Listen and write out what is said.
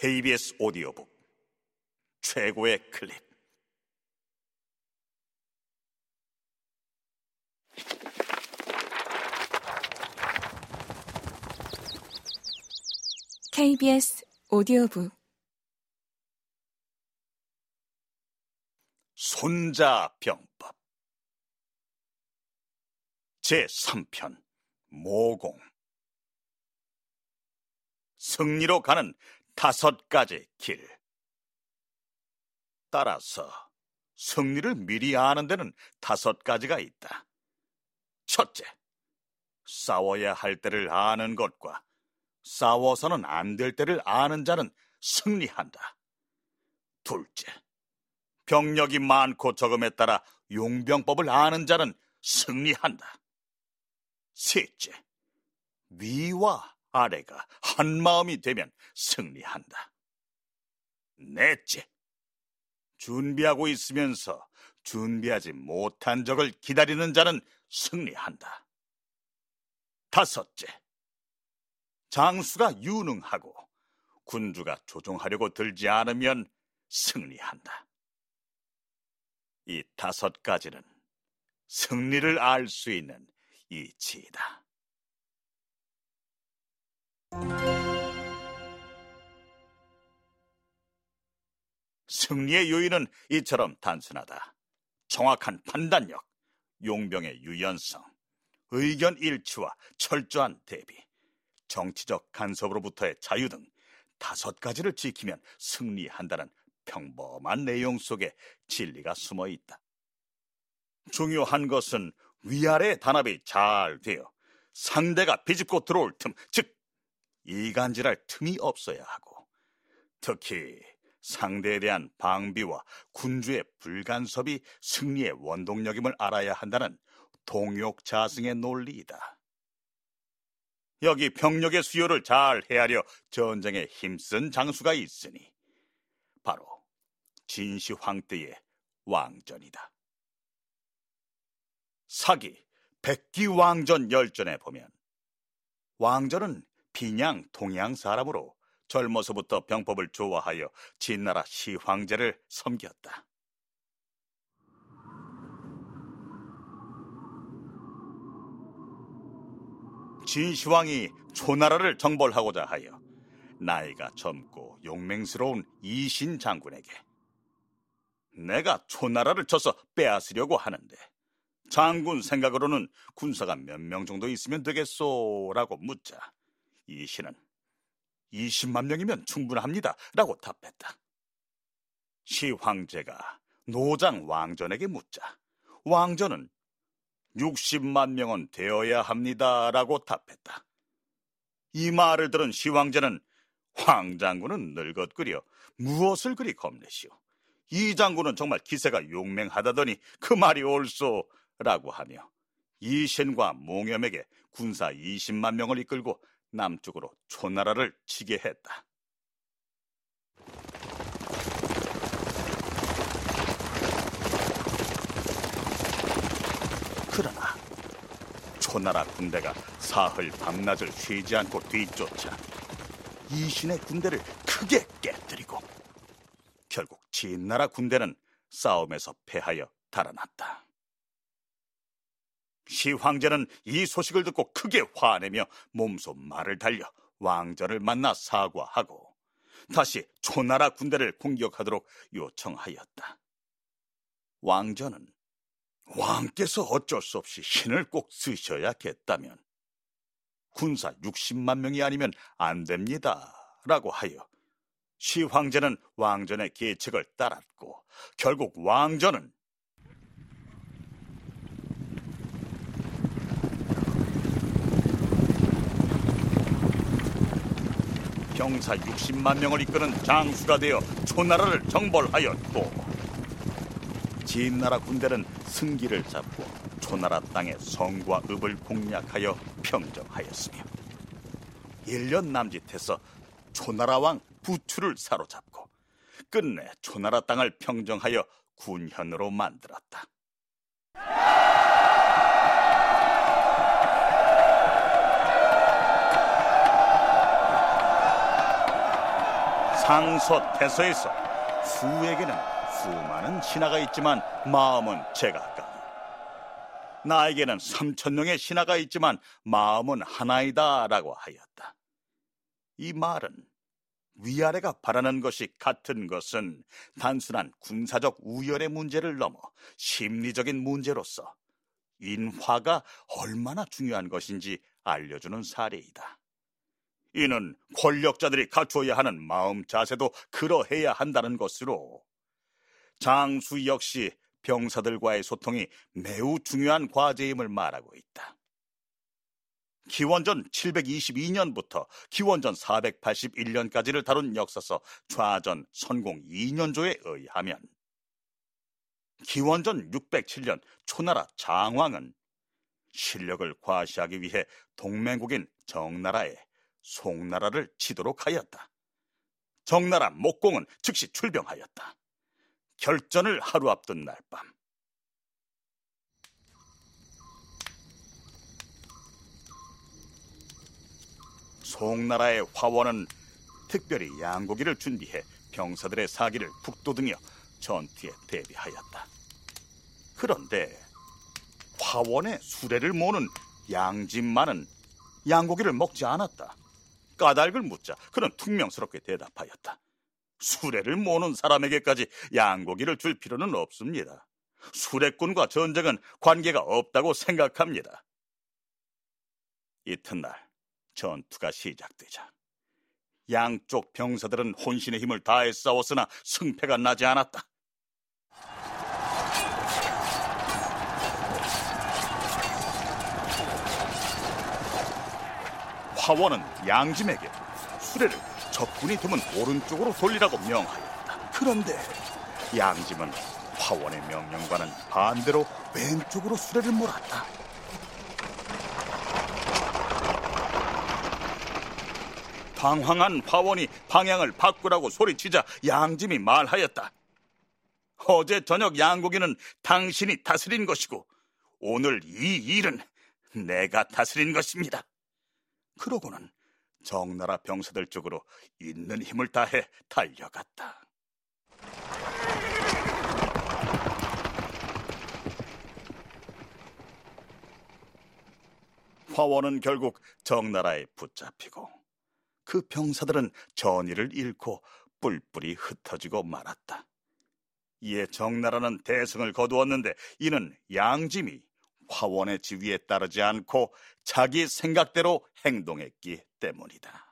KBS 오디오북. 최고의 클립. KBS 오디오북. 손자병법. 제3편 모공. 승리로 가는 다섯 가지 길 따라서 승리를 미리 아는 데는 다섯 가지가 있다. 첫째, 싸워야 할 때를 아는 것과 싸워서는 안 될 때를 아는 자는 승리한다. 둘째, 병력이 많고 적음에 따라 용병법을 아는 자는 승리한다. 셋째, 위와 아래가 한 마음이 되면 승리한다. 넷째, 준비하고 있으면서 준비하지 못한 적을 기다리는 자는 승리한다. 다섯째, 장수가 유능하고 군주가 조종하려고 들지 않으면 승리한다. 이 다섯 가지는 승리를 알 수 있는 이치이다. 승리의 요인은 이처럼 단순하다. 정확한 판단력, 용병의 유연성, 의견 일치와 철저한 대비, 정치적 간섭으로부터의 자유 등 다섯 가지를 지키면 승리한다는 평범한 내용 속에 진리가 숨어 있다. 중요한 것은 위아래 단합이 잘 되어 상대가 비집고 들어올 틈, 즉 이간질할 틈이 없어야 하고 특히 상대에 대한 방비와 군주의 불간섭이 승리의 원동력임을 알아야 한다는 동욕자승의 논리이다. 여기 병력의 수요를 잘 헤아려 전쟁에 힘쓴 장수가 있으니 바로 진시 황 때의 왕전이다. 사기 백기 왕전 열전에 보면 왕전은 빈양 동양 사람으로 젊어서부터 병법을 좋아하여 진나라 시황제를 섬겼다. 진시황이 초나라를 정벌하고자 하여 나이가 젊고 용맹스러운 이신 장군에게 내가 초나라를 쳐서 빼앗으려고 하는데 장군 생각으로는 군사가 몇 명 정도 있으면 되겠소? 라고 묻자 이 신은 20만 명이면 충분합니다. 라고 답했다. 시황제가 노장 왕전에게 묻자 왕전은 60만 명은 되어야 합니다. 라고 답했다. 이 말을 들은 시황제는 황장군은 늙었구려 무엇을 그리 겁내시오. 이 장군은 정말 기세가 용맹하다더니 그 말이 옳소. 라고 하며 이신과 몽염에게 군사 20만 명을 이끌고 남쪽으로 초나라를 치게 했다. 그러나 초나라 군대가 사흘 밤낮을 쉬지 않고 뒤쫓아 이신의 군대를 크게 깨뜨리고 결국 진나라 군대는 싸움에서 패하여 달아났다. 시 황제는 이 소식을 듣고 크게 화내며 몸소 말을 달려 왕전을 만나 사과하고 다시 초나라 군대를 공격하도록 요청하였다. 왕전은 왕께서 어쩔 수 없이 신을 꼭 쓰셔야겠다면 군사 60만 명이 아니면 안 됩니다. 라고 하여 시황제는 왕전의 계책을 따랐고 결국 왕전은 병사 60만 명을 이끄는 장수가 되어 초나라를 정벌하였고 진나라 군대는 승기를 잡고 초나라 땅의 성과 읍을 공략하여 평정하였으며 1년 남짓해서 초나라 왕 부추를 사로잡고 끝내 초나라 땅을 평정하여 군현으로 만들었다. 상서 태서에서 수에게는 수많은 신하가 있지만 마음은 제각각. 나에게는 삼천 명의 신하가 있지만 마음은 하나이다라고 하였다. 이 말은 위아래가 바라는 것이 같은 것은 단순한 군사적 우열의 문제를 넘어 심리적인 문제로서 인화가 얼마나 중요한 것인지 알려주는 사례이다. 이는 권력자들이 갖추어야 하는 마음 자세도 그러해야 한다는 것으로 장수 역시 병사들과의 소통이 매우 중요한 과제임을 말하고 있다. 기원전 722년부터 기원전 481년까지를 다룬 역사서 좌전 선공 2년조에 의하면 기원전 607년 초나라 장왕은 실력을 과시하기 위해 동맹국인 정나라에 송나라를 치도록 하였다. 정나라 목공은 즉시 출병하였다. 결전을 하루 앞둔 날 밤. 송나라의 화원은 특별히 양고기를 준비해 병사들의 사기를 북돋으며 전투에 대비하였다. 그런데 화원의 수레를 모는 양진만은 양고기를 먹지 않았다. 까닭을 묻자 그는 퉁명스럽게 대답하였다. 수레를 모는 사람에게까지 양고기를 줄 필요는 없습니다. 수레꾼과 전쟁은 관계가 없다고 생각합니다. 이튿날 전투가 시작되자 양쪽 병사들은 혼신의 힘을 다해 싸웠으나 승패가 나지 않았다. 화원은 양짐에게 수레를 적군이 드문 오른쪽으로 돌리라고 명하였다. 그런데 양짐은 화원의 명령과는 반대로 왼쪽으로 수레를 몰았다. 방황한 화원이 방향을 바꾸라고 소리치자 양짐이 말하였다. 어제 저녁 양고기는 당신이 다스린 것이고 오늘 이 일은 내가 다스린 것입니다. 그러고는 정나라 병사들 쪽으로 있는 힘을 다해 달려갔다. 화원은 결국 정나라에 붙잡히고 그 병사들은 전의를 잃고 뿔뿔이 흩어지고 말았다. 이에 정나라는 대승을 거두었는데 이는 양짐이 화원의 지위에 따르지 않고 자기 생각대로 행동했기 때문이다.